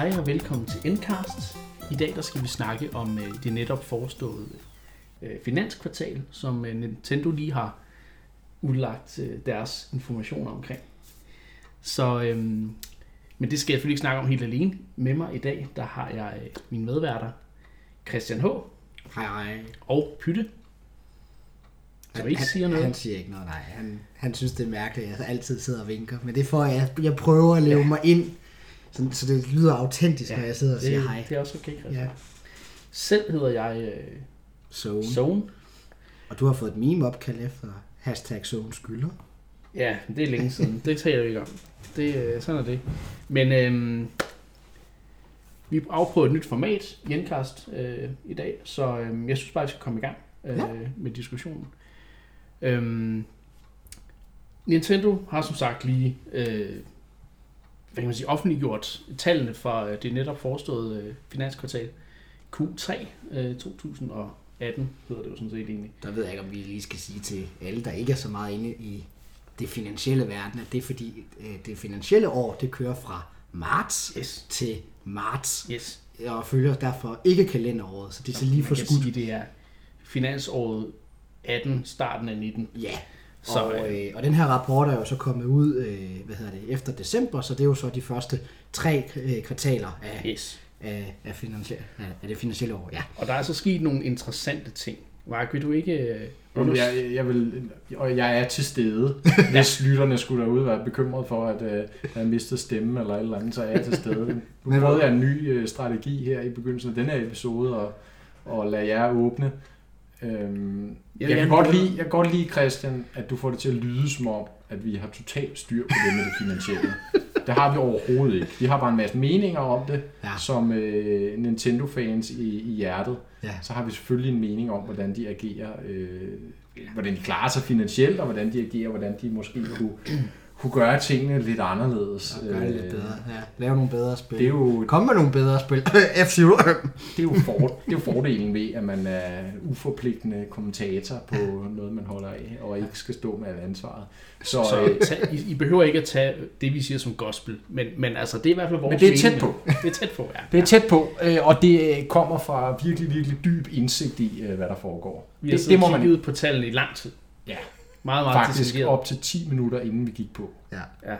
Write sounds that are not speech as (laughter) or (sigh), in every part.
Hej og velkommen til Endcast. I dag der skal vi snakke om øh, det netop foreståede øh, finanskvartal, som øh, Nintendo lige har udlagt øh, deres informationer omkring. Så, øh, men det skal jeg selvfølgelig ikke snakke om helt alene. Med mig i dag, der har jeg øh, mine medværter, Christian H. Hej, hej. og Pytte, som ikke siger noget. Han siger ikke noget, nej. Han, han synes, det er mærkeligt, at jeg altid sidder og vinker. Men det får jeg. Jeg prøver at leve ja. mig ind, så, så det lyder autentisk, ja, når jeg sidder og siger det, hej. det er også okay, Christian. Ja. Selv hedder jeg øh, Zone. Zone. Og du har fået et meme opkald efter hashtag Zone skylder. Ja, det er længe siden. det taler vi ikke om. Det, øh, sådan er det. Men øhm, vi afprøver et nyt format, Jenkast, øh, i dag, så øh, jeg synes bare, vi skal komme i gang øh, Ja. med diskussionen. Øhm, Nintendo har som sagt lige øh, hvad kan man sige, offentliggjort tallene fra øh, det netop foreståede øh, finanskvartal Q3 øh, 2018, hedder det jo sådan set egentlig. Der ved jeg ikke, om vi lige skal sige til alle, der ikke er så meget inde i det finansielle verden, at det er fordi, øh, det finansielle år, det kører fra marts Yes. til marts, Yes. og følger derfor ikke kalenderåret, så det er så lige forskudt. det er finansåret 18, starten af 19. Ja, Så, og, øh, og den her rapport er jo så kommet ud øh, hvad hedder det, efter december, så det er jo så de første tre øh, kvartaler af, Yes. af, af, finansielle, af, det finansielle år. Ja. Og der er så sket nogle interessante ting. Mark, vil du ikke... øh, Jamen, jeg, jeg, vil, og jeg er til stede. (laughs) Hvis lytterne skulle derude være bekymret for, at øh, jeg mistet stemme eller et eller andet, så er jeg til stede. (laughs) Nu Men- prøvede jeg en ny øh, strategi her i begyndelsen af denne her episode, og, og lade jer åbne. Øhm, vil jeg, kan godt lide, jeg kan godt lide, Christian, at du får det til at lyde som om, at vi har totalt styr på det med det finansielle. (laughs) Det har vi overhovedet ikke. Vi har bare en masse meninger om det, Ja. som øh, Nintendo-fans i, i hjertet Ja. så har vi selvfølgelig en mening om, hvordan de agerer, øh, hvordan de klarer sig finansielt, og hvordan de agerer, hvordan de måske kunne, kunne gøre tingene lidt anderledes. Og gøre det lidt Øh, bedre. Ja. Lave nogle bedre spil. Det er jo, Kom med nogle bedre spil. (laughs) F-Zero. det er jo, for, det er jo fordelen ved, at man er uforpligtende kommentator på noget, man holder af, og ikke skal stå med alt ansvaret. Så, Så øh, tag, I, I behøver ikke at tage det, vi siger som gospel, men, men altså, det er i hvert fald vores Men det er tæt mening. Det er tæt på, ja. det er tæt på, øh, og det øh, kommer fra virkelig, virkelig dyb indsigt i, øh, hvad der foregår. Vi har Det, det må man kigget på tallene i lang tid. Ja. Meget, meget faktisk detaljeret. op til 10 minutter, inden vi gik på. Ja.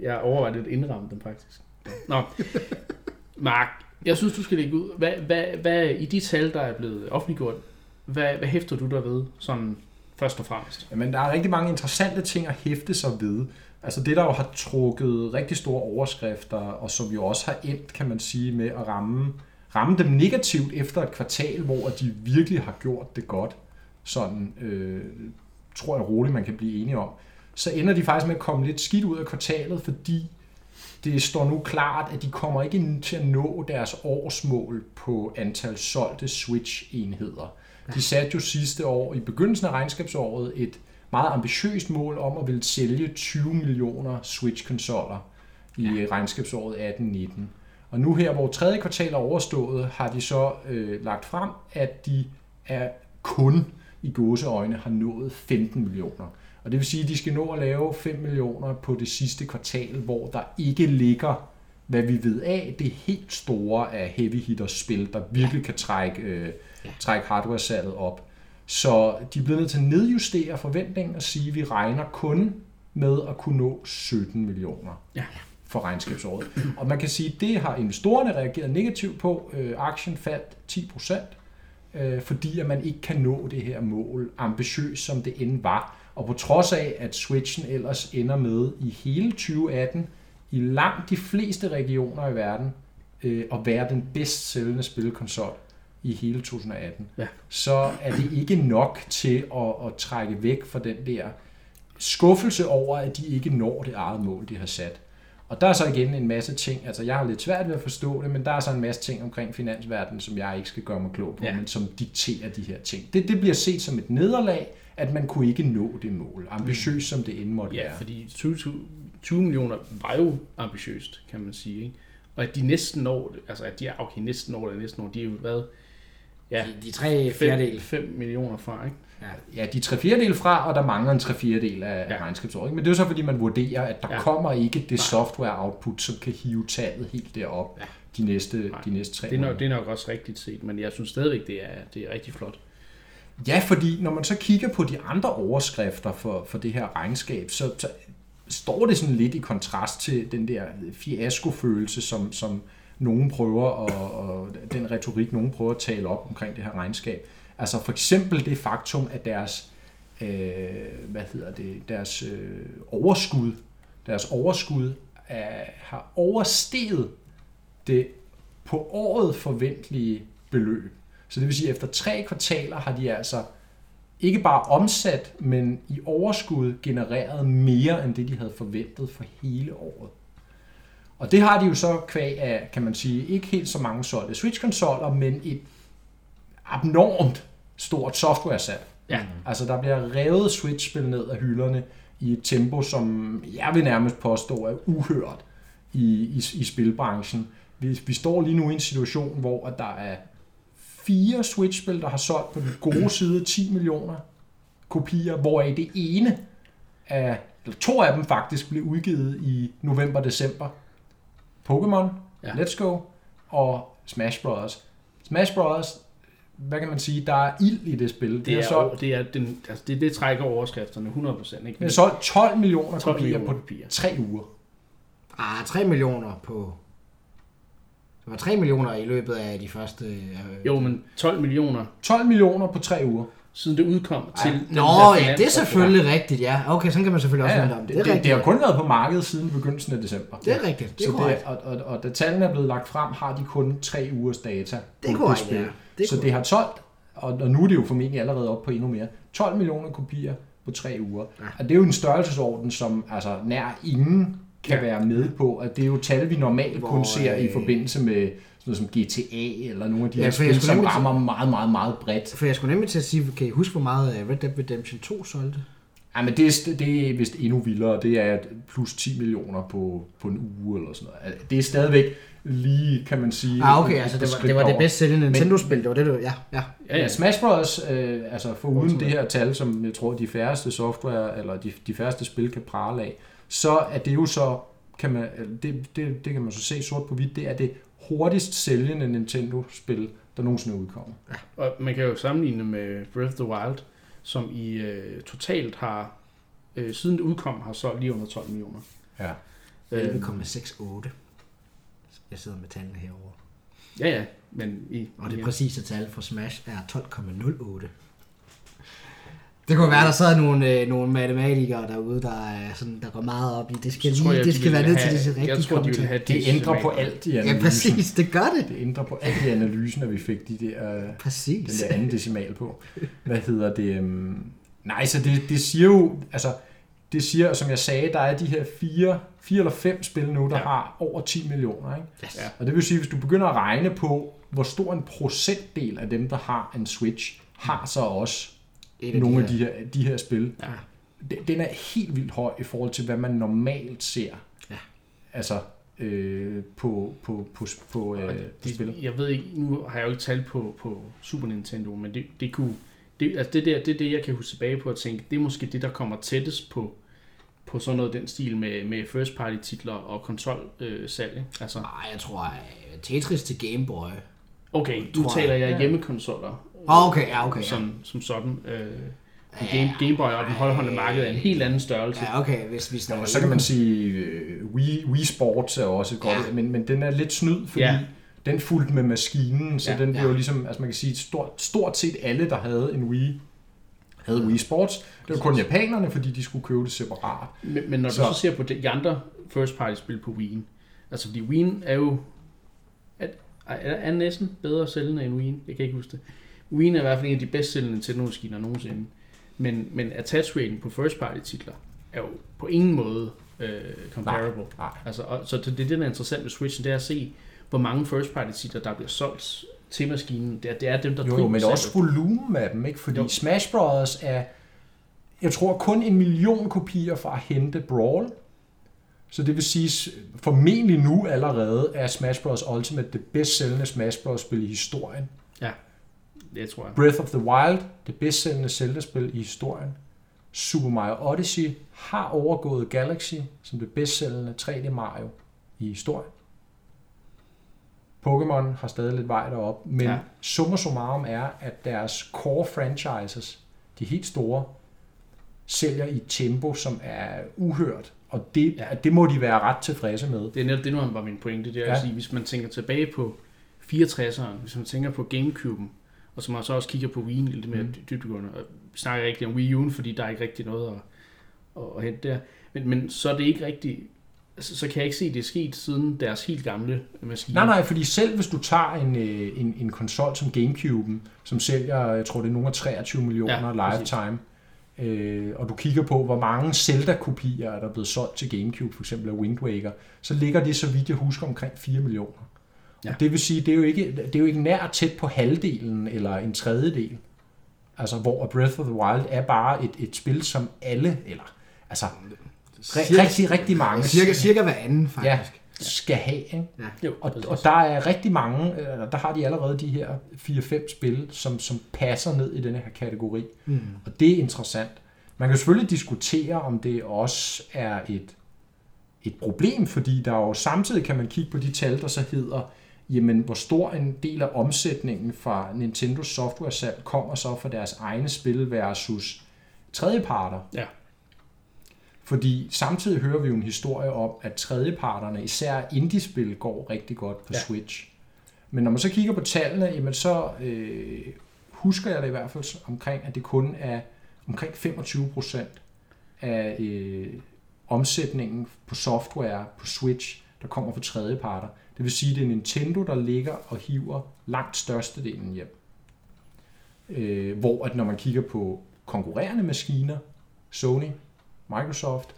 Jeg overvejede at indramme dem, faktisk. Nå. Mark, jeg synes, du skal lægge ud. Hvad, hvad, hvad i de tal, der er blevet offentliggjort, hvad, hvad hæfter du der ved, sådan først og fremmest? Jamen, der er rigtig mange interessante ting at hæfte sig ved. Altså det, der jo har trukket rigtig store overskrifter, og som jo også har endt, kan man sige, med at ramme, ramme dem negativt efter et kvartal, hvor de virkelig har gjort det godt. Sådan øh, tror jeg roligt, man kan blive enige om. Så ender de faktisk med at komme lidt skidt ud af kvartalet, fordi det står nu klart, at de kommer ikke til at nå deres årsmål på antal solgte Switch-enheder. De satte jo sidste år, i begyndelsen af regnskabsåret, et meget ambitiøst mål om at ville sælge 20 millioner Switch-konsoller i ja. regnskabsåret 18-19. Og nu her, hvor tredje kvartal er overstået, har de så øh, lagt frem, at de er kun i gåseøjne har nået 15 millioner. Og det vil sige, at de skal nå at lave 5 millioner på det sidste kvartal, hvor der ikke ligger, hvad vi ved af, det helt store af heavy hitters spil, der virkelig kan trække, øh, trække hardware-salget op. Så de er blevet nødt til at nedjustere forventningen og sige, at vi regner kun med at kunne nå 17 millioner Ja. for regnskabsåret. Og man kan sige, at det har investorerne reageret negativt på. Øh, aktien faldt 10 procent, øh, fordi at man ikke kan nå det her mål, ambitiøst som det end var. Og på trods af, at Switchen ellers ender med i hele 2018, i langt de fleste regioner i verden, øh, at være den bedst sælgende spilkonsol i hele 2018, Ja. så er det ikke nok til at, at trække væk fra den der skuffelse over, at de ikke når det eget mål, de har sat. Og der er så igen en masse ting, altså jeg har lidt svært ved at forstå det, men der er så en masse ting omkring finansverdenen, som jeg ikke skal gøre mig klog på, Ja. men som dikterer de her ting. Det, det bliver set som et nederlag, at man kunne ikke nå det mål, ambitiøst som det end måtte Ja, være. fordi 20, 20 millioner var jo ambitiøst, kan man sige. Ikke? Og at de næsten når det, altså at de er okay, næsten når det, næsten når, de er jo hvad, Ja, De, de tre fjerdedel. 5 millioner fra, ikke? Ja, de er tre fjerdedel fra, og der mangler en tre fjerdedel af ja. Ja. regnskabsåret. ikke? Men det er jo så, fordi man vurderer, at der ja. Ja. kommer ikke det Nej. software output, som kan hive tallet helt derop ja. de, næste, Nej. de næste tre Det er, nok, det er nok også rigtigt set, men jeg synes stadigvæk, det er, det er rigtig flot. Ja, fordi når man så kigger på de andre overskrifter for, for det her regnskab, så, så står det sådan lidt i kontrast til den der fiaskofølelse, som, som nogen prøver, og, og den retorik, nogen prøver at tale op omkring det her regnskab. Altså for eksempel det faktum, at deres, øh, hvad hedder det, deres øh, overskud, deres overskud er, har oversteget det på året forventelige beløb. Så det vil sige, at efter tre kvartaler har de altså ikke bare omsat, men i overskud genereret mere end det, de havde forventet for hele året. Og det har de jo så kvæg af, kan man sige, ikke helt så mange solgte Switch-konsoller, men et abnormt stort software-salg. Ja. Altså der bliver revet Switch-spil ned af hylderne i et tempo, som jeg vil nærmest påstå er uhørt i, i, i spilbranchen. Vi, vi står lige nu i en situation, hvor at der er fire Switch-spil, der har solgt på den gode (clears throat) side 10 millioner kopier, hvoraf det ene af, eller to af dem faktisk blev udgivet i november-december. Pokémon, ja. Let's Go og Smash Bros. Smash Bros. Hvad kan man sige? Der er ild i det spil. Det, Det er, solgt, det, er den, altså det, det trækker overskrifterne 100%. Ikke? det har solgt 12 millioner 12 kopier millioner på kopier. tre uger. Ah, 3 millioner på... Det var 3 millioner i løbet af de første... Øh, Jo, men 12 millioner 12 millioner på tre uger. siden det udkom til... den Nå, ja, det er selvfølgelig rigtigt, ja. Okay, sådan kan man selvfølgelig også Ja, om det, det. det, er det, det har rigtigt. kun været på markedet siden begyndelsen af december. Det er rigtigt, det er så korrekt. det, og, og, og da tallene er blevet lagt frem, har de kun tre ugers data Det er på korrekt, spil. ja. Det så det har 12, og, og nu er det jo formentlig allerede op på endnu mere, 12 millioner kopier på tre uger. Ja. Og det er jo en størrelsesorden, som altså, nær ingen kan Ja. være med på. At det er jo tal, vi normalt Hvor, kun ser i øh, forbindelse med sådan noget som GTA eller nogle af de Ja, her spil, som nemlig til- rammer meget, meget, meget bredt. For jeg skulle nemlig til at sige, kan I huske, hvor meget øh, Red Dead Redemption 2 solgte? Ja, men det, er, det er vist endnu vildere. Det er plus 10 millioner på, på en uge eller sådan noget. Det er stadigvæk lige, kan man sige... Ah, okay, altså et det var, det, var det bedst sælgende Nintendo-spil, det var det, du... Ja, ja. Ja, ja. Smash Bros, øh, altså for uden det her tal, som jeg tror, de færreste software, eller de, de færreste spil kan prale af, så er det jo så, kan man, eller det, det, det kan man så se sort på hvidt, det er det hurtigst sælgende Nintendo-spil, der nogensinde er udkommet. Og man kan jo sammenligne med Breath of the Wild, som i øh, totalt har, øh, siden det udkom, har solgt lige under 12 millioner. Ja. Øh, 11,68. Jeg sidder med tallene herovre. ja, ja, men i... Og det ja. præcise tal for Smash er 12,08. Det kunne være, der sad nogle, øh, nogle matematikere derude, der, er sådan, der går meget op i. Det skal, lige, jeg, det de skal være ned til disse rigtige Jeg tror, de vil have Det ændrer på alt i Ja, analysen. præcis. Det gør det. Det ændrer på alt i analysen, at vi fik de der, den Præcis. der anden decimal på. Hvad hedder det? øhm, Nej, så det, det siger jo, altså, det siger, som jeg sagde, der er de her fire, fire eller fem spil nu, der Ja. ja. har over 10 millioner. Ikke? Yes. Ja. Og det vil sige, hvis du begynder at regne på, hvor stor en procentdel af dem, der har en Switch, har så også Et nogle af de her, de her spil. Ja. Den- er helt vildt høj i forhold til, hvad man normalt ser. Ja. Altså øh, på, på, på, på, øh, Og på spil. det, jeg ved ikke, nu har jeg jo ikke tal på, på Super Nintendo, men det, det kunne... Det, altså det, der, det er det, jeg kan huske tilbage på at tænke, det er måske det, der kommer tættest på, på sådan noget den stil med, med first party titler og konsolsalg. Øh, salg, ikke? altså, Nej, jeg tror, at Tetris til Game Boy. okay, nu Tror jeg. taler jeg Ja. hjemmekonsoller. Ah, okay, ja, okay. Ja. Som, som sådan. Øh, Ja, Game, Game Boy og den højhåndede marked er en helt anden størrelse. Ja, okay, hvis vi snakker... og så kan man sige, øh, Wii, Wii Sports er også godt, Ja. ja. men, men den er lidt snyd, fordi Ja. ja. den fulgte med maskinen, så Ja. ja. den blev Ja. jo ligesom, altså man kan sige, stort, stort set alle, der havde en Wii, havde Wii Sports. Det var kun japanerne, fordi de skulle købe det separat. Men, men når du Så- så ser på de andre first party spil på Wii'en, altså fordi Wii'en er jo, er, er, er næsten bedre sælgende end Wii'en, jeg kan ikke huske det. Wii'en er i hvert fald en af de bedst sælgende Nintendo-maskiner nogensinde. Men, men attach raten på first party titler er jo på ingen måde øh, comparable. Nej. Altså, og, så det, det, der er interessant med Switchen, det er at se, hvor mange first party titler, der bliver solgt til maskinen. Det er, det er dem, der Jo, jo, driver men også volumen af dem, ikke? Fordi Jo. Smash Bros. er, jeg tror, kun en million kopier fra at hente Brawl. Så det vil sige, formentlig nu allerede er Smash Bros. Ultimate det bedst sælgende Smash Bros. spil i historien. Det tror jeg. Breath of the Wild, det bedst sælgende Zelda-spil i historien. Super Mario Odyssey har overgået Galaxy som det bedst sælgende 3D Mario i historien. Pokémon har stadig lidt vej derop, men Ja. summa summarum er, at deres core franchises, de helt store, sælger i et tempo, som er uhørt. Og det, Ja. det må de være ret tilfredse med. Det er netop det, nu var min pointe. Det er. Ja. at sige, hvis man tænker tilbage på 64'eren, hvis man tænker på Gamecube'en, og så man så også kigger på Wii'en lidt mere mm. Dybdegående, og snakker ikke om Wii U'en, fordi der er ikke rigtig noget at, at, at hente der. Men, men så er det ikke rigtigt, altså, så kan jeg ikke se, det er sket siden deres helt gamle maskiner. Nej, nej, fordi selv hvis du tager en, øh, en, en konsol som Gamecube'en, som sælger, jeg tror det er nogle af 23 millioner Ja, ja, præcis. lifetime, øh, og du kigger på, hvor mange Zelda-kopier er der blevet solgt til Gamecube, for eksempel af Wind Waker, så ligger det, så vidt jeg husker, omkring 4 millioner. Ja. Ja. Og det vil sige, det er, jo ikke, det er jo ikke nær tæt på halvdelen eller en tredjedel. Altså, hvor Breath of the Wild er bare et, et spil, som alle, eller altså, ri- rigtig, rigtig mange Cirka, cirka hver anden, faktisk. skal have. Ikke? Jo, Og, og der er rigtig mange, øh, der har de allerede de her 4-5 spil, som, som passer ned i denne her kategori. Mm. Og det er interessant. Man kan selvfølgelig diskutere, om det også er et, et problem, fordi der jo samtidig kan man kigge på de tal, der så hedder, jamen hvor stor en del af omsætningen fra Nintendos software-salg kommer så fra deres egne spil versus tredjeparter. Ja. Fordi samtidig hører vi jo en historie om, at tredjeparterne, især indie-spil, går rigtig godt på Ja. Switch. Men når man så kigger på tallene, jamen så øh, husker jeg det i hvert fald omkring, at det kun er omkring 25 procent af øh, omsætningen på software på Switch, der kommer fra tredjeparter. Det vil sige, at det er Nintendo, der ligger og hiver langt størstedelen hjem. Øh, hvor at når man kigger på konkurrerende maskiner, Sony, Microsoft,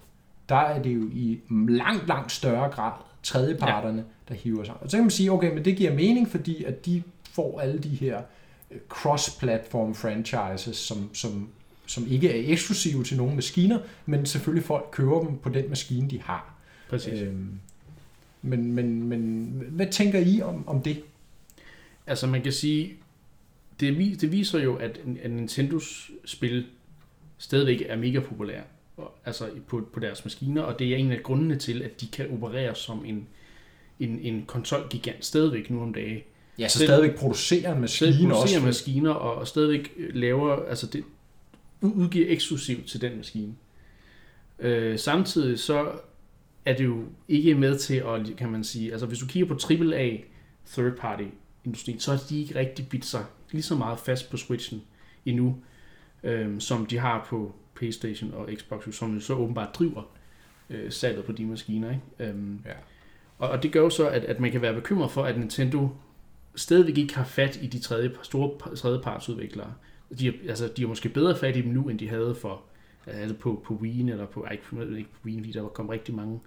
der er det jo i langt, langt større grad tredjeparterne, ja. der hiver sig. Og så kan man sige, okay, men det giver mening, fordi at de får alle de her øh, cross-platform franchises, som, som, som ikke er eksklusive til nogle maskiner, men selvfølgelig folk køber dem på den maskine, de har. præcis. Øhm, men, men, men hvad tænker I om, om det? Altså man kan sige, det, det viser jo, at, at Nintendos spil stadigvæk er mega populære og- altså på, på deres maskiner, og det er en af grundene til, at de kan operere som en, en, en konsolgigant stadigvæk nu om dagen. Ja, så stadigvæk producere en maskine Stadig producerer også. maskiner og, og stadigvæk øh, laver, altså det ud- udgiver eksklusivt til den maskine. Øh, samtidig så er det jo ikke med til at, kan man sige, altså hvis du kigger på AAA third party industrien, så har de ikke rigtig bidt sig lige så meget fast på Switchen endnu, øh, som de har på Playstation og Xbox, som jo så åbenbart driver øh, salget på de maskiner. Ikke? Øhm, Ja. og, og det gør jo så, at, at man kan være bekymret for, at Nintendo stadigvæk ikke har fat i de tredje, store tredjepartsudviklere. De, har- altså, de har måske bedre fat i dem nu, end de havde for altså på, på Wii eller på, ej, ikke ikke på Wii, fordi der kom rigtig mange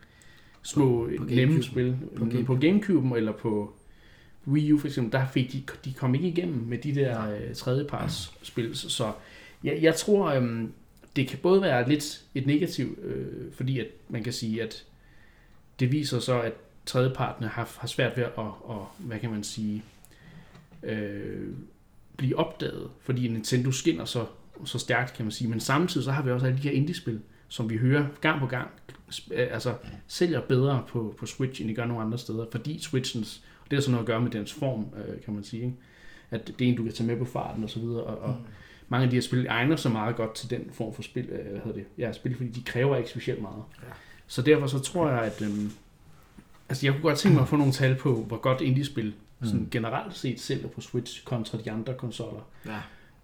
små På- nemme Gamecube. spil. På På, på Gamecube eller på Wii U for eksempel, der fik de, de kom ikke igennem med de der øh, tredjeparts spil. Så, jeg, jeg tror, øhm, det kan både være lidt et negativt, øh, fordi at man kan sige, at det viser så, at tredjepartene har, har svært ved at, at, hvad kan man sige, øh, blive opdaget, fordi Nintendo skinner så, så stærkt, kan man sige. Men samtidig så har vi også alle de her indie-spil, som vi hører gang på gang, øh, altså sælger bedre på, på Switch, end de gør nogle andre steder, fordi Switchens, og det har sådan noget at gøre med dens form, øh, kan man sige, ikke? at det er en, du kan tage med på farten og så videre, og, og mange af de her spil egner sig meget godt til den form for spil, øh, hvad hedder det, ja, spil, fordi de kræver ikke specielt meget. Ja. Så derfor så tror jeg, at øhm, altså jeg kunne godt tænke mig at få nogle tal på, hvor godt indie-spil sådan generelt set sælger på Switch kontra de andre konsoller. Ja.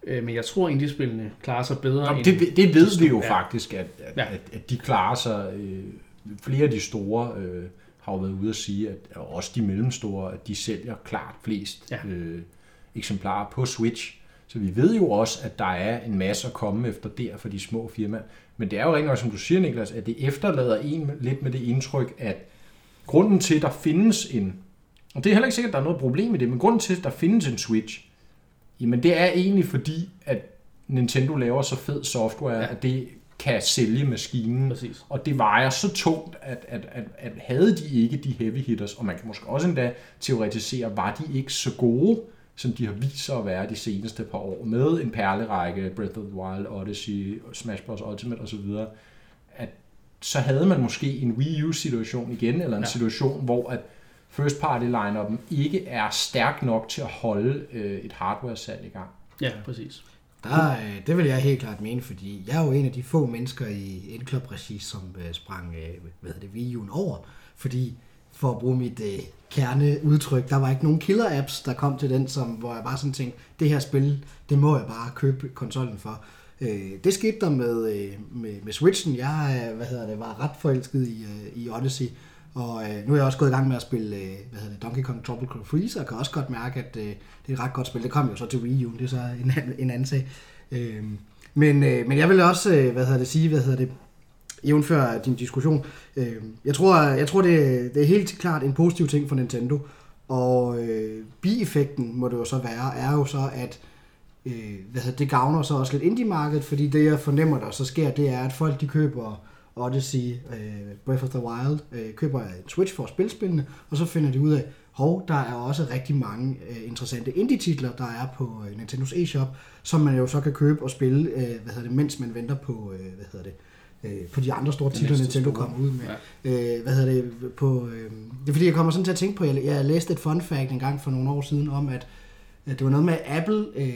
Øh, men jeg tror, indie-spillene klarer sig bedre Jamen, end... det, det ved de vi jo ja. faktisk, at, at, Ja. at, at de klarer sig. Øh, flere af de store øh, har jo været ude at sige, at og også de mellemstore, at de sælger klart flest Ja. øh, eksemplarer på Switch. Så vi ved jo også, at der er en masse at komme efter der for de små firmaer. Men det er jo rigtig nok, som du siger, Niklas, at det efterlader en lidt med det indtryk, at grunden til, at der findes en, og det er heller ikke sikkert, at der er noget problem med det, men grunden til, at der findes en Switch, jamen det er egentlig fordi, at Nintendo laver så fed software, Ja. at det kan sælge maskinen. Præcis. Og det vejer så tungt, at, at, at, at havde de ikke de heavy hitters, og man kan måske også endda teoretisere, var de ikke så gode, som de har vist sig at være de seneste par år, med en perlerække, Breath of the Wild, Odyssey, Smash Bros. Ultimate osv., at så havde man måske en Wii U-situation igen, eller en ja. situation, hvor at first party line ikke er stærk nok til at holde øh, et hardware-salg i gang. Ja, præcis. Der, øh, det vil jeg helt klart mene, fordi jeg er jo en af de få mennesker i Endclub regi som øh, sprang øh, hvad hedder det, Wii U'en over, fordi for at bruge mit øh, kerneudtryk, der var ikke nogen killer-apps, der kom til den, som, hvor jeg bare sådan tænkte, det her spil, det må jeg bare købe konsollen for. Øh, det skete der med, øh, med, med Switchen. Jeg hvad hedder det, var ret forelsket i, øh, i Odyssey, og øh, nu er jeg også gået i gang med at spille øh, hvad hedder det, Donkey Kong Tropical Freeze, og jeg kan også godt mærke, at øh, det er et ret godt spil. Det kom jo så til Wii U, det er så en, en anden sag. Øh, men, øh, men jeg vil også, øh, hvad hedder det, sige, hvad hedder det, jævnfør din diskussion. Øh, jeg tror, jeg tror det, det er helt klart en positiv ting for Nintendo, og øh, bieffekten må det jo så være, er jo så, at øh, hvad hedder, det gavner så også lidt indie-markedet, fordi det jeg fornemmer der så sker, det er, at folk de køber Odyssey, øh, Breath of the Wild, øh, køber en Switch for at spille spillene, og så finder de ud af, hov, der er også rigtig mange øh, interessante indie-titler, der er på øh, Nintendos eShop, som man jo så kan købe og spille, øh, hvad hedder det, mens man venter på, øh, hvad hedder det, øh, på de andre store titler, Nintendo store. kommer ud med. Ja. Øh, hvad hedder det, på, øh, det er fordi, jeg kommer sådan til at tænke på, jeg, jeg læste et fun fact en gang for nogle år siden om, at det var noget med Apple, øh,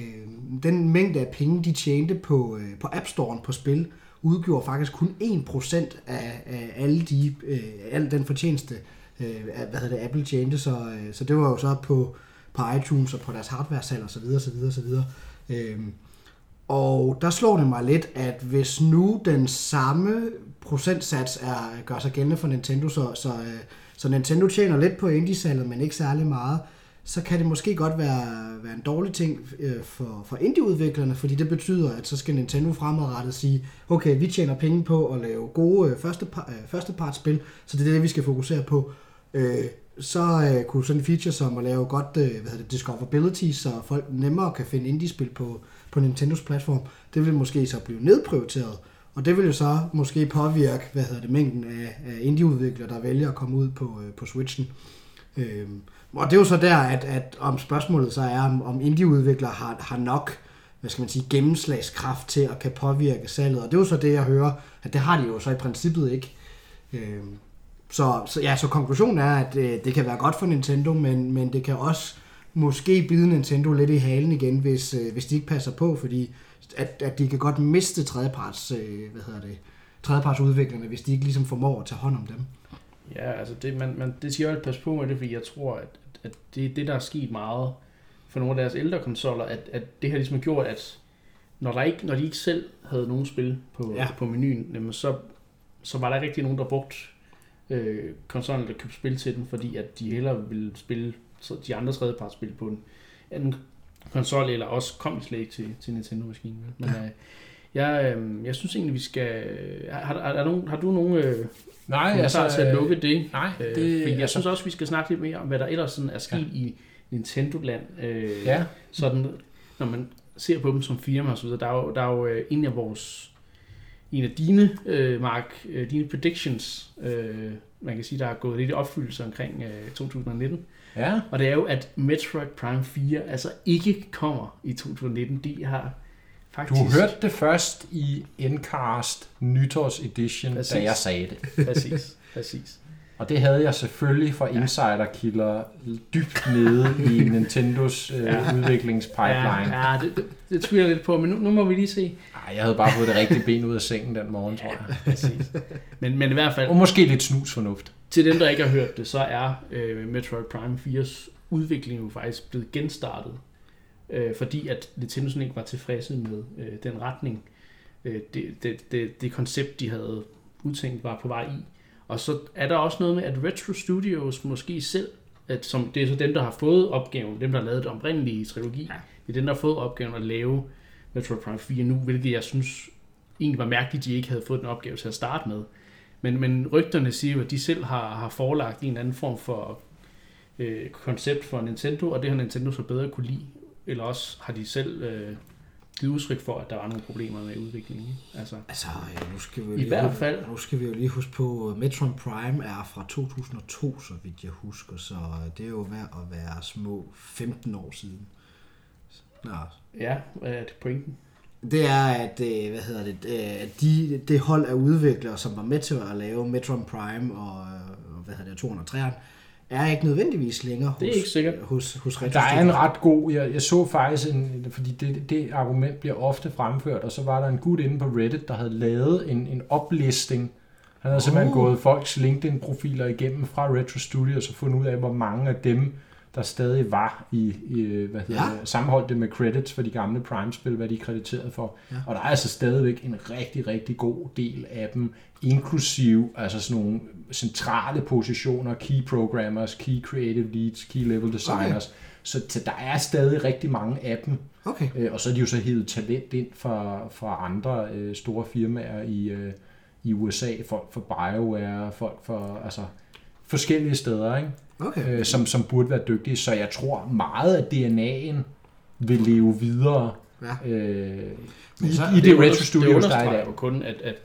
den mængde af penge, de tjente på, øh, på App Store'en på spil, udgjorde faktisk kun 1% af, af alle de, øh, al den fortjeneste, øh, hvad hedder det, Apple tjente, så, øh, så det var jo så på, på iTunes og på deres hardware-salg osv. osv. osv. Øh, og der slår det mig lidt, at hvis nu den samme procentsats er, gør sig gældende for Nintendo, så, så, øh, så Nintendo tjener lidt på indie-salget, men ikke særlig meget, så kan det måske godt være, være en dårlig ting øh, for, for indie-udviklerne, fordi det betyder, at så skal Nintendo fremadrettet sige, okay, vi tjener penge på at lave gode øh, første, øh, førstepartsspil, så det er det, vi skal fokusere på. Øh, så øh, kunne sådan en feature som at lave godt øh, hvad hedder det, discoverability, så folk nemmere kan finde indie-spil på, på Nintendos platform, det vil måske så blive nedprioriteret. Og det vil jo så måske påvirke hvad hedder det, mængden af, af indie-udviklere, der vælger at komme ud på, øh, på Switchen. Øh, og det er jo så der, at, at om spørgsmålet så er, om, om indie-udviklere har, har nok hvad skal man sige, gennemslagskraft til at kan påvirke salget. Og det er jo så det, jeg hører, at det har de jo så i princippet ikke. Øh, så, så, ja, så konklusionen er, at øh, det kan være godt for Nintendo, men, men det kan også måske bide Nintendo lidt i halen igen, hvis, øh, hvis de ikke passer på, fordi at, at de kan godt miste tredjeparts, øh, hvad hedder det, tredjepartsudviklerne, hvis de ikke ligesom formår at tage hånd om dem. Ja, altså det, man, man, det skal jo altid passe på med det, fordi jeg tror, at, at det det, der er sket meget for nogle af deres ældre konsoller, at, at det har ligesom gjort, at når, der ikke, når de ikke selv havde nogen spil på, ja. på menuen, jamen så, så var der ikke rigtig nogen, der brugte øh, konsollen, der købte spil til den, fordi at de hellere ville spille de andre tredjepartsspil på en anden konsol, eller også kom slet ikke til, til Nintendo-maskinen. Men øh, jeg, øh, jeg synes egentlig, vi skal... Har, har, er nogen, har du nogen... Øh, Nej, altså... til at lukke det? Nej, øh, det... Øh, jeg altså, synes også, vi skal snakke lidt mere om, hvad der ellers sådan er sket ja. i Nintendo-land. Øh, ja. Sådan, når man ser på dem som firma og så videre. Der er jo, der er jo øh, en af vores en af dine, øh, Mark, øh, dine predictions, øh, man kan sige, der er gået lidt i opfyldelse omkring øh, 2019. Ja. Og det er jo, at Metroid Prime 4 altså ikke kommer i 2019. De har faktisk... Du hørte det først i Endcast Nytårs Edition, præcis. da jeg sagde det. (laughs) Præcis, præcis. Og det havde jeg selvfølgelig fra insiderkilder dybt nede i (laughs) Nintendos øh, ja. udviklingspipeline. Ja, ja det, det, det tvivler lidt på, men nu, nu må vi lige se. Ej, jeg havde bare fået det rigtige ben ud af sengen den morgen, tror jeg. Ja, præcis. Men, men i hvert fald... Og måske lidt snusfornuft. Til dem, der ikke har hørt det, så er øh, Metroid Prime 4's udvikling jo faktisk blevet genstartet. Øh, fordi at Nintendo sådan ikke var tilfredse med øh, den retning, øh, det, det, det, det koncept, de havde udtænkt, var på vej i. Og så er der også noget med, at Retro Studios måske selv, at som, det er så dem, der har fået opgaven, dem, der har lavet det oprindelige trilogi, ja. det er dem, der har fået opgaven at lave Metroid Prime 4 nu, hvilket jeg synes egentlig var mærkeligt, at de ikke havde fået den opgave til at starte med. Men, men rygterne siger jo, at de selv har, har forelagt en eller anden form for øh, koncept for Nintendo, og det har Nintendo så bedre kunne lide. Eller også har de selv øh, givet udtryk for, at der var nogle problemer med udviklingen. Altså, altså nu skal vi jo lige, I hvert fald. Nu skal vi jo lige huske på, at Metroid Prime er fra 2002, så vidt jeg husker, så det er jo værd at være små 15 år siden. Nå. Ja, hvad er det pointen? Det er, at, øh, hvad hedder det, øh, at de, det hold af udviklere, som var med til at lave Metron Prime og, øh, og hvad hedder det, 203, er ikke nødvendigvis længere hos, Det er ikke sikkert. hos, hos Retro Der er en ret god, jeg, jeg så faktisk, en, fordi det, det argument bliver ofte fremført, og så var der en gut inde på Reddit, der havde lavet en, en oplisting. Han havde simpelthen Oh. gået folks LinkedIn-profiler igennem fra Retro Studios og fundet ud af, hvor mange af dem, der stadig var i, i hvad hedder Ja. det, sammenholdt det med credits for de gamle Prime-spil, hvad de er krediteret for. Ja. Og der er altså stadigvæk en rigtig, rigtig god del af dem, inklusiv altså sådan nogle centrale positioner, key programmers, key creative leads, key level designers. Okay. Så, så der er stadig rigtig mange af dem. Okay. Øh, og så er de jo så hævet talent ind fra, fra andre øh, store firmaer i, øh, i USA. Folk fra BioWare, folk fra altså, forskellige steder, ikke? Okay. Øh, som, som burde være dygtige. Så jeg tror meget af DNA'en vil leve videre Ja. øh, i, Men så- i det, under- Retro Studios, det der er i dag. jo kun, at, at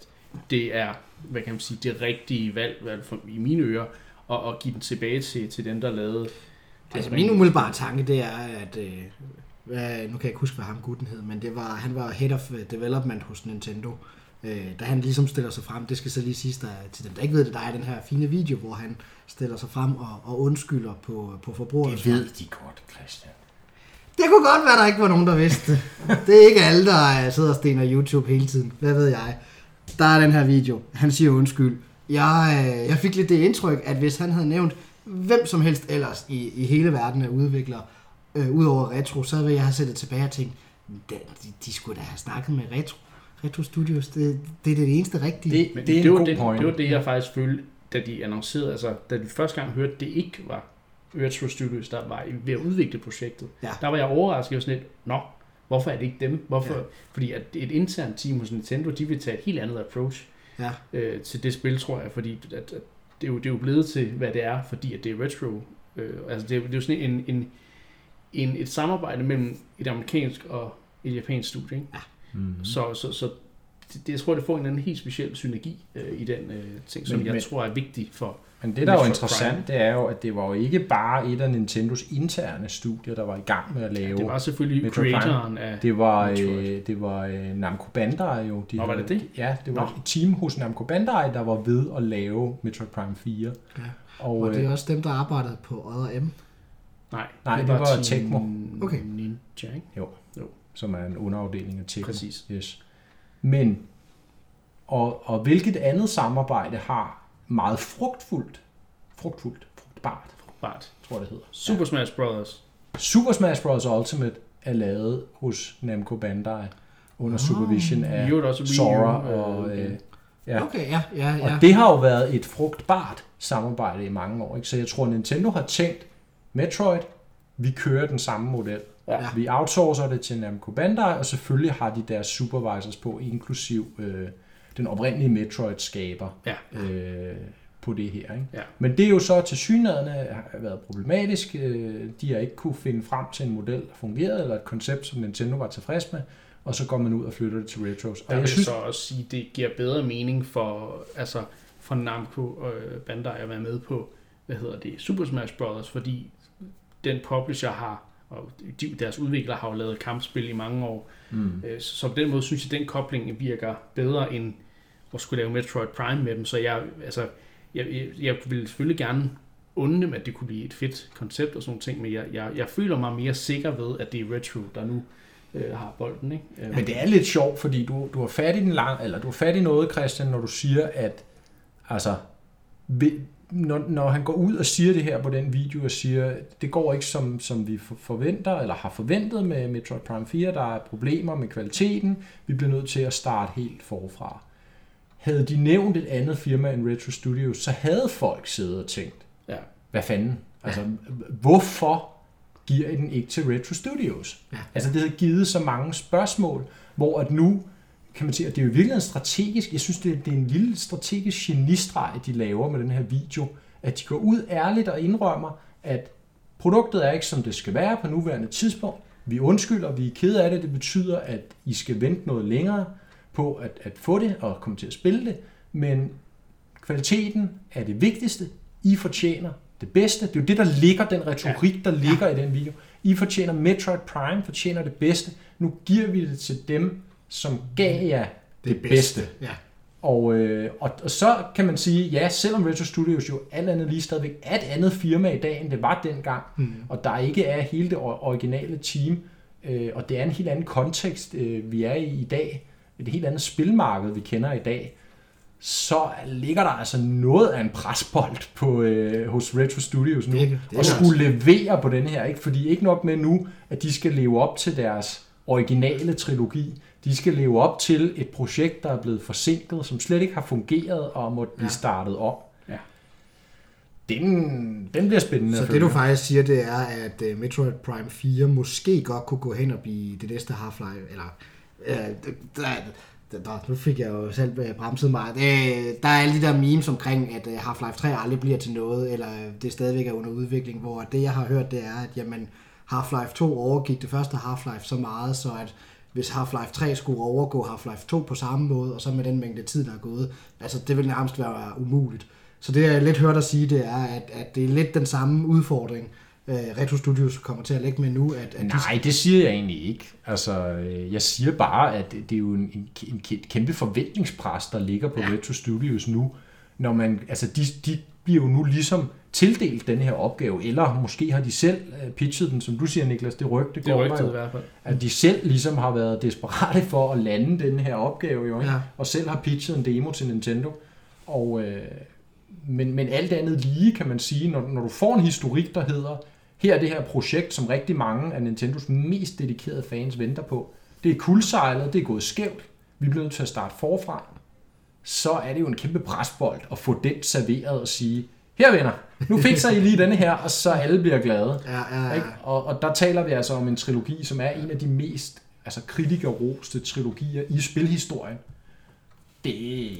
det er, hvad kan man sige, det rigtige valg, i hvert fald i mine ører, at, at give den tilbage til, til dem, der lavede det. Altså, min umiddelbare tanke, det er, at... Øh, hvad, nu kan jeg ikke huske, hvad ham gutten hed, men det var, han var Head of øh, Development hos Nintendo. Øh, da han ligesom stiller sig frem, det skal så lige siges der, til dem, der ikke ved det, der er den her fine video, hvor han stiller sig frem og, og undskylder på, på forbrugerne. Det ved de godt, Christian. Det kunne godt være, der ikke var nogen, der vidste det. (laughs) Det er ikke alle, der øh, sidder og stener YouTube hele tiden. Hvad ved jeg? Der er den her video. Han siger undskyld. Jeg, øh, jeg fik lidt det indtryk, at hvis han havde nævnt hvem som helst ellers i, i hele verden af udviklere, øh, udover Retro, så ville jeg have sættet tilbage og tænkt, de, de skulle da have snakket med Retro. Retro Studios, det, det er det eneste rigtige. Det, Men det er det, en var god det, point. det var det, jeg faktisk følte, da de annoncerede, altså da de første gang hørte, at det ikke var Retro Studios, der var ved at udvikle projektet. Ja. Der var jeg overrasket, jeg var sådan lidt, nå, hvorfor er det ikke dem? Hvorfor? Ja. Ja. Fordi at et internt team hos Nintendo, de vil tage et helt andet approach Ja. øh, til det spil, tror jeg, fordi at, at det, er jo, det er jo blevet til, hvad det er, fordi at det er retro. Øh, altså det, er, det er jo sådan en, en, en, et samarbejde mellem et amerikansk og et japansk studie. Ikke? Mm. Så, så, så det, det, jeg tror, det får en anden helt speciel synergi øh, i den øh, ting, som Men- jeg men- tror er vigtig for. Men det, der er jo interessant, Prime. det er jo, at det var jo ikke bare et af Nintendos interne studier, der var i gang med at lave. Det var selvfølgelig Metroid Prime. creatoren af... Det var, øh, det var øh, Namco Bandai jo. De Nå, var det det? Ja, det var Nå. et team hos Namco Bandai, der var ved at lave Metroid Prime 4. Ja. Og, Og det øh, er også dem, der arbejdede på Other M. Nej, Nej, det var Tecmo. Okay. Ninja, ikke? Som er en underafdeling af Tecmo. Præcis. Yes. Men, og, og hvilket andet samarbejde har meget frugtfuldt, frugtfuldt, frugtbart, Bart. tror jeg det hedder. Super Smash Brothers. Super Smash Bros. Ultimate er lavet hos Namco Bandai under Ah. supervision af Sora øh, og... okay. Øh, ja. Okay, ja, ja, Og ja. det har jo været et frugtbart samarbejde i mange år. Ikke? Så jeg tror, Nintendo har tænkt, Metroid, vi kører den samme model. Ja. Vi outsourcer det til Namco Bandai, og selvfølgelig har de deres supervisors på, inklusiv øh, den oprindelige Metroid-skaber Ja. øh, på det her. Ikke? Ja. Men det er jo så til synligheden har været problematisk. Øh, De har ikke kunne finde frem til en model, der fungerede, eller et koncept, som Nintendo var tilfreds med, og så går man ud og flytter det til Retros. Og Der vil jeg jeg synes, så også sige, det giver bedre mening for, altså, for Namco og øh, Bandai at være med på, hvad hedder det, Super Smash Brothers, fordi den publisher har, og de, deres udviklere har jo lavet kampspil i mange år, mm, Øh, Så på den måde synes jeg, at den kobling virker bedre end at skulle lave Metroid Prime med dem. Så jeg, altså, jeg, jeg, jeg ville selvfølgelig gerne unde dem, at det kunne blive et fedt koncept og sådan nogle ting, men jeg, jeg, jeg føler mig mere sikker ved, at det er Retro, der nu øh, har bolden. Ikke? Øh, Men det er lidt sjovt, fordi du, du har fat i den lang, eller du har fat i noget, Christian, når du siger, at altså, når, når han går ud og siger det her på den video, og siger, det går ikke som, som vi for- forventer, eller har forventet med Metroid Prime 4, der er problemer med kvaliteten, vi bliver nødt til at starte helt forfra. Havde de nævnt et andet firma end Retro Studios, så havde folk siddet og tænkt, Ja. hvad fanden? Altså, hvorfor giver I den ikke til Retro Studios? Ja. Altså, det havde givet så mange spørgsmål, hvor at nu, kan man sige, at det er jo virkelig strategisk, jeg synes, det er, det er en lille strategisk genistreg, de laver med den her video, at de går ud ærligt og indrømmer, at produktet er ikke, som det skal være på nuværende tidspunkt. Vi undskylder, vi er ked af det, det betyder, at I skal vente noget længere på at, at få det og komme til at spille det, men kvaliteten er det vigtigste. I fortjener det bedste. Det er jo det, der ligger, den retorik, der ligger ja. i den video. I fortjener Metroid Prime, fortjener det bedste. Nu giver vi det til dem, som gav jer det, det bedste. bedste. Ja. Og, øh, og, og så kan man sige, ja, selvom Retro Studios jo alt andet lige stadigvæk er et andet firma i dag, end det var dengang, mm. og der ikke er hele det originale team, øh, og det er en helt anden kontekst, øh, vi er i i dag, et helt andet spilmarked, vi kender i dag, så ligger der altså noget af en presbold på, øh, hos Retro Studios nu, det, det og skulle levere på den her, ikke? fordi ikke nok med nu, at de skal leve op til deres originale trilogi, de skal leve op til et projekt, der er blevet forsinket, som slet ikke har fungeret og måtte blive ja. startet op. Ja. Den, den bliver spændende. Så det du faktisk siger, det er, at uh, Metroid Prime 4 måske godt kunne gå hen og blive det næste Half-Life, eller uh, der, der, nu fik jeg jo selv øh, bremset mig. Der er alle de der memes omkring, at Half-Life 3 aldrig bliver til noget, eller det stadigvæk er under udvikling, hvor det jeg har hørt, det er, at jamen, Half-Life 2 overgik det første Half-Life så meget, så at hvis Half-Life 3 skulle overgå Half-Life 2 på samme måde, og så med den mængde tid, der er gået, altså det vil nærmest være umuligt. Så det jeg lidt hørt at sige, det er, at, at det er lidt den samme udfordring, uh, Retro Studios kommer til at lægge med nu. At, at Nej, de... det siger jeg egentlig ikke. Altså, øh, jeg siger bare, at det er jo en, en, en kæmpe forventningspres, der ligger på ja. Retro Studios nu. Når man, altså, de, de bliver jo nu ligesom tildelt den her opgave, eller måske har de selv øh, pitchet den, som du siger, Niklas, det rygte det går rygtet, i hvert fald. At de selv ligesom har været desperate for at lande den her opgave, jo, ja. og selv har pitchet en demo til Nintendo. Og, øh, men, men alt andet lige, kan man sige, når, når du får en historik, der hedder, her er det her projekt, som rigtig mange af Nintendos mest dedikerede fans venter på. Det er kuldsejlet, det er gået skævt, vi bliver nødt til at starte forfra. Så er det jo en kæmpe presbold at få den serveret og sige, her venner, nu fikser I lige denne her, og så alle bliver glade. Ja, ja, ja. Ikke? Og, og der taler vi altså om en trilogi, som er en af de mest altså kritikerroste trilogier i spilhistorien. Det,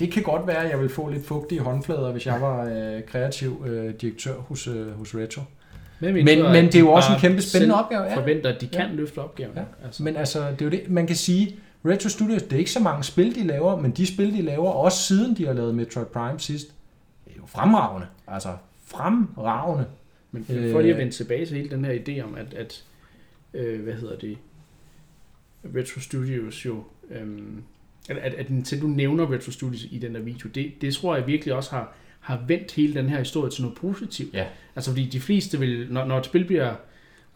det kan godt være, at jeg vil få lidt fugtige håndflader, hvis jeg var øh, kreativ øh, direktør hos, øh, hos Retro. Men, men, men det er jo også en kæmpe spændende opgave. Ja. forventer, at de kan ja. løfte opgaven. Ja. Altså. Men altså, det er jo det, man kan sige, Retro Studios, det er ikke så mange spil, de laver, men de spil, de laver, også siden de har lavet Metroid Prime sidst, fremragende. Altså fremragende. Men for lige at øh, vende tilbage til hele den her idé om, at, at øh, hvad hedder det, Retro Studios jo, øh, at, at, at Nintendo nævner Retro Studios i den der video, det, det tror jeg virkelig også har, har vendt hele den her historie til noget positivt. Ja. Altså fordi de fleste vil, når, når et spil bliver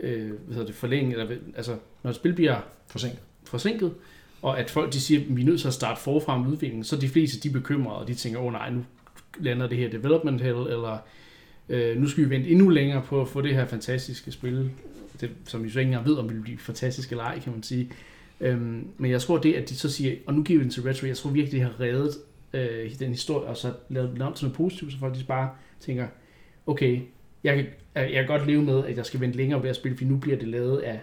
øh, hvad hedder det, forlænget, eller altså når et spil bliver forsinket, forsinket og at folk de siger, at vi er nødt til at starte forfra med udviklingen, så de fleste de er bekymrede, og de tænker, åh oh, nej, nu lander det her development hell, eller øh, nu skal vi vente endnu længere på at få det her fantastiske spil, det, som vi så ikke engang ved, om det vil blive fantastisk eller ej, kan man sige. Øhm, men jeg tror det, at de så siger, og nu giver vi den til Retro, jeg tror virkelig, det har reddet øh, den historie, og så lavet den om til noget positivt, så folk de bare tænker, okay, jeg kan, jeg kan godt leve med, at jeg skal vente længere ved at spille, for nu bliver det lavet af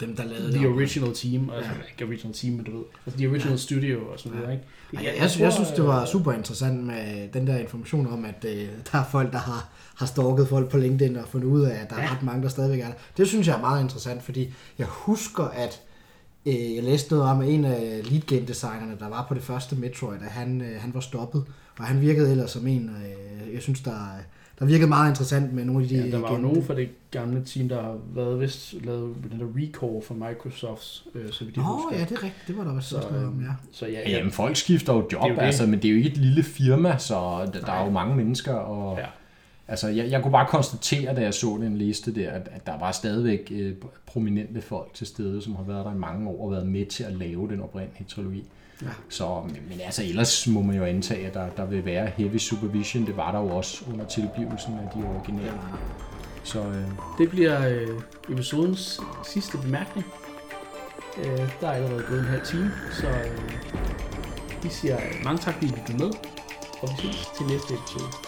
dem, der lavede The det. original team, altså ja. ikke original team, men du ved, altså the original ja. studio og sådan noget, ikke? Det, jeg, jeg, jeg, tror, jeg synes, det var super interessant med den der information om, at uh, der er folk, der har, har stalket folk på LinkedIn og fundet ud af, at der ja. er ret mange, der stadigvæk er der. Det synes jeg er meget interessant, fordi jeg husker, at uh, jeg læste noget om en af lead game designerne, der var på det første Metroid, at han, uh, han var stoppet, og han virkede ellers som en, uh, jeg synes, der der virkede meget interessant med nogle af de... Ja, der var jo nogen fra det gamle team, der har været vist lavet den der Recore for Microsoft, øh, så vidt jeg oh, ja, det er rigtigt. Det var der også så, noget om, ja. Så ja, ja. Jamen, folk skifter jo job, det altså, men det er jo ikke et lille firma, så der, der er jo mange mennesker, og... Ja. Altså, jeg, jeg kunne bare konstatere, da jeg så den liste der, at, at der var stadigvæk øh, prominente folk til stede, som har været der i mange år og været med til at lave den oprindelige trilogi. Ja. Så, men, men altså ellers må man jo antage, at der, der vil være heavy supervision. Det var der jo også under tilblivelsen af de originale. Så, øh, det bliver øh, episodens sidste bemærkning. Øh, der er allerede gået en halv time, så øh, vi siger mange tak, fordi I lyttede med, og vi ses til næste episode.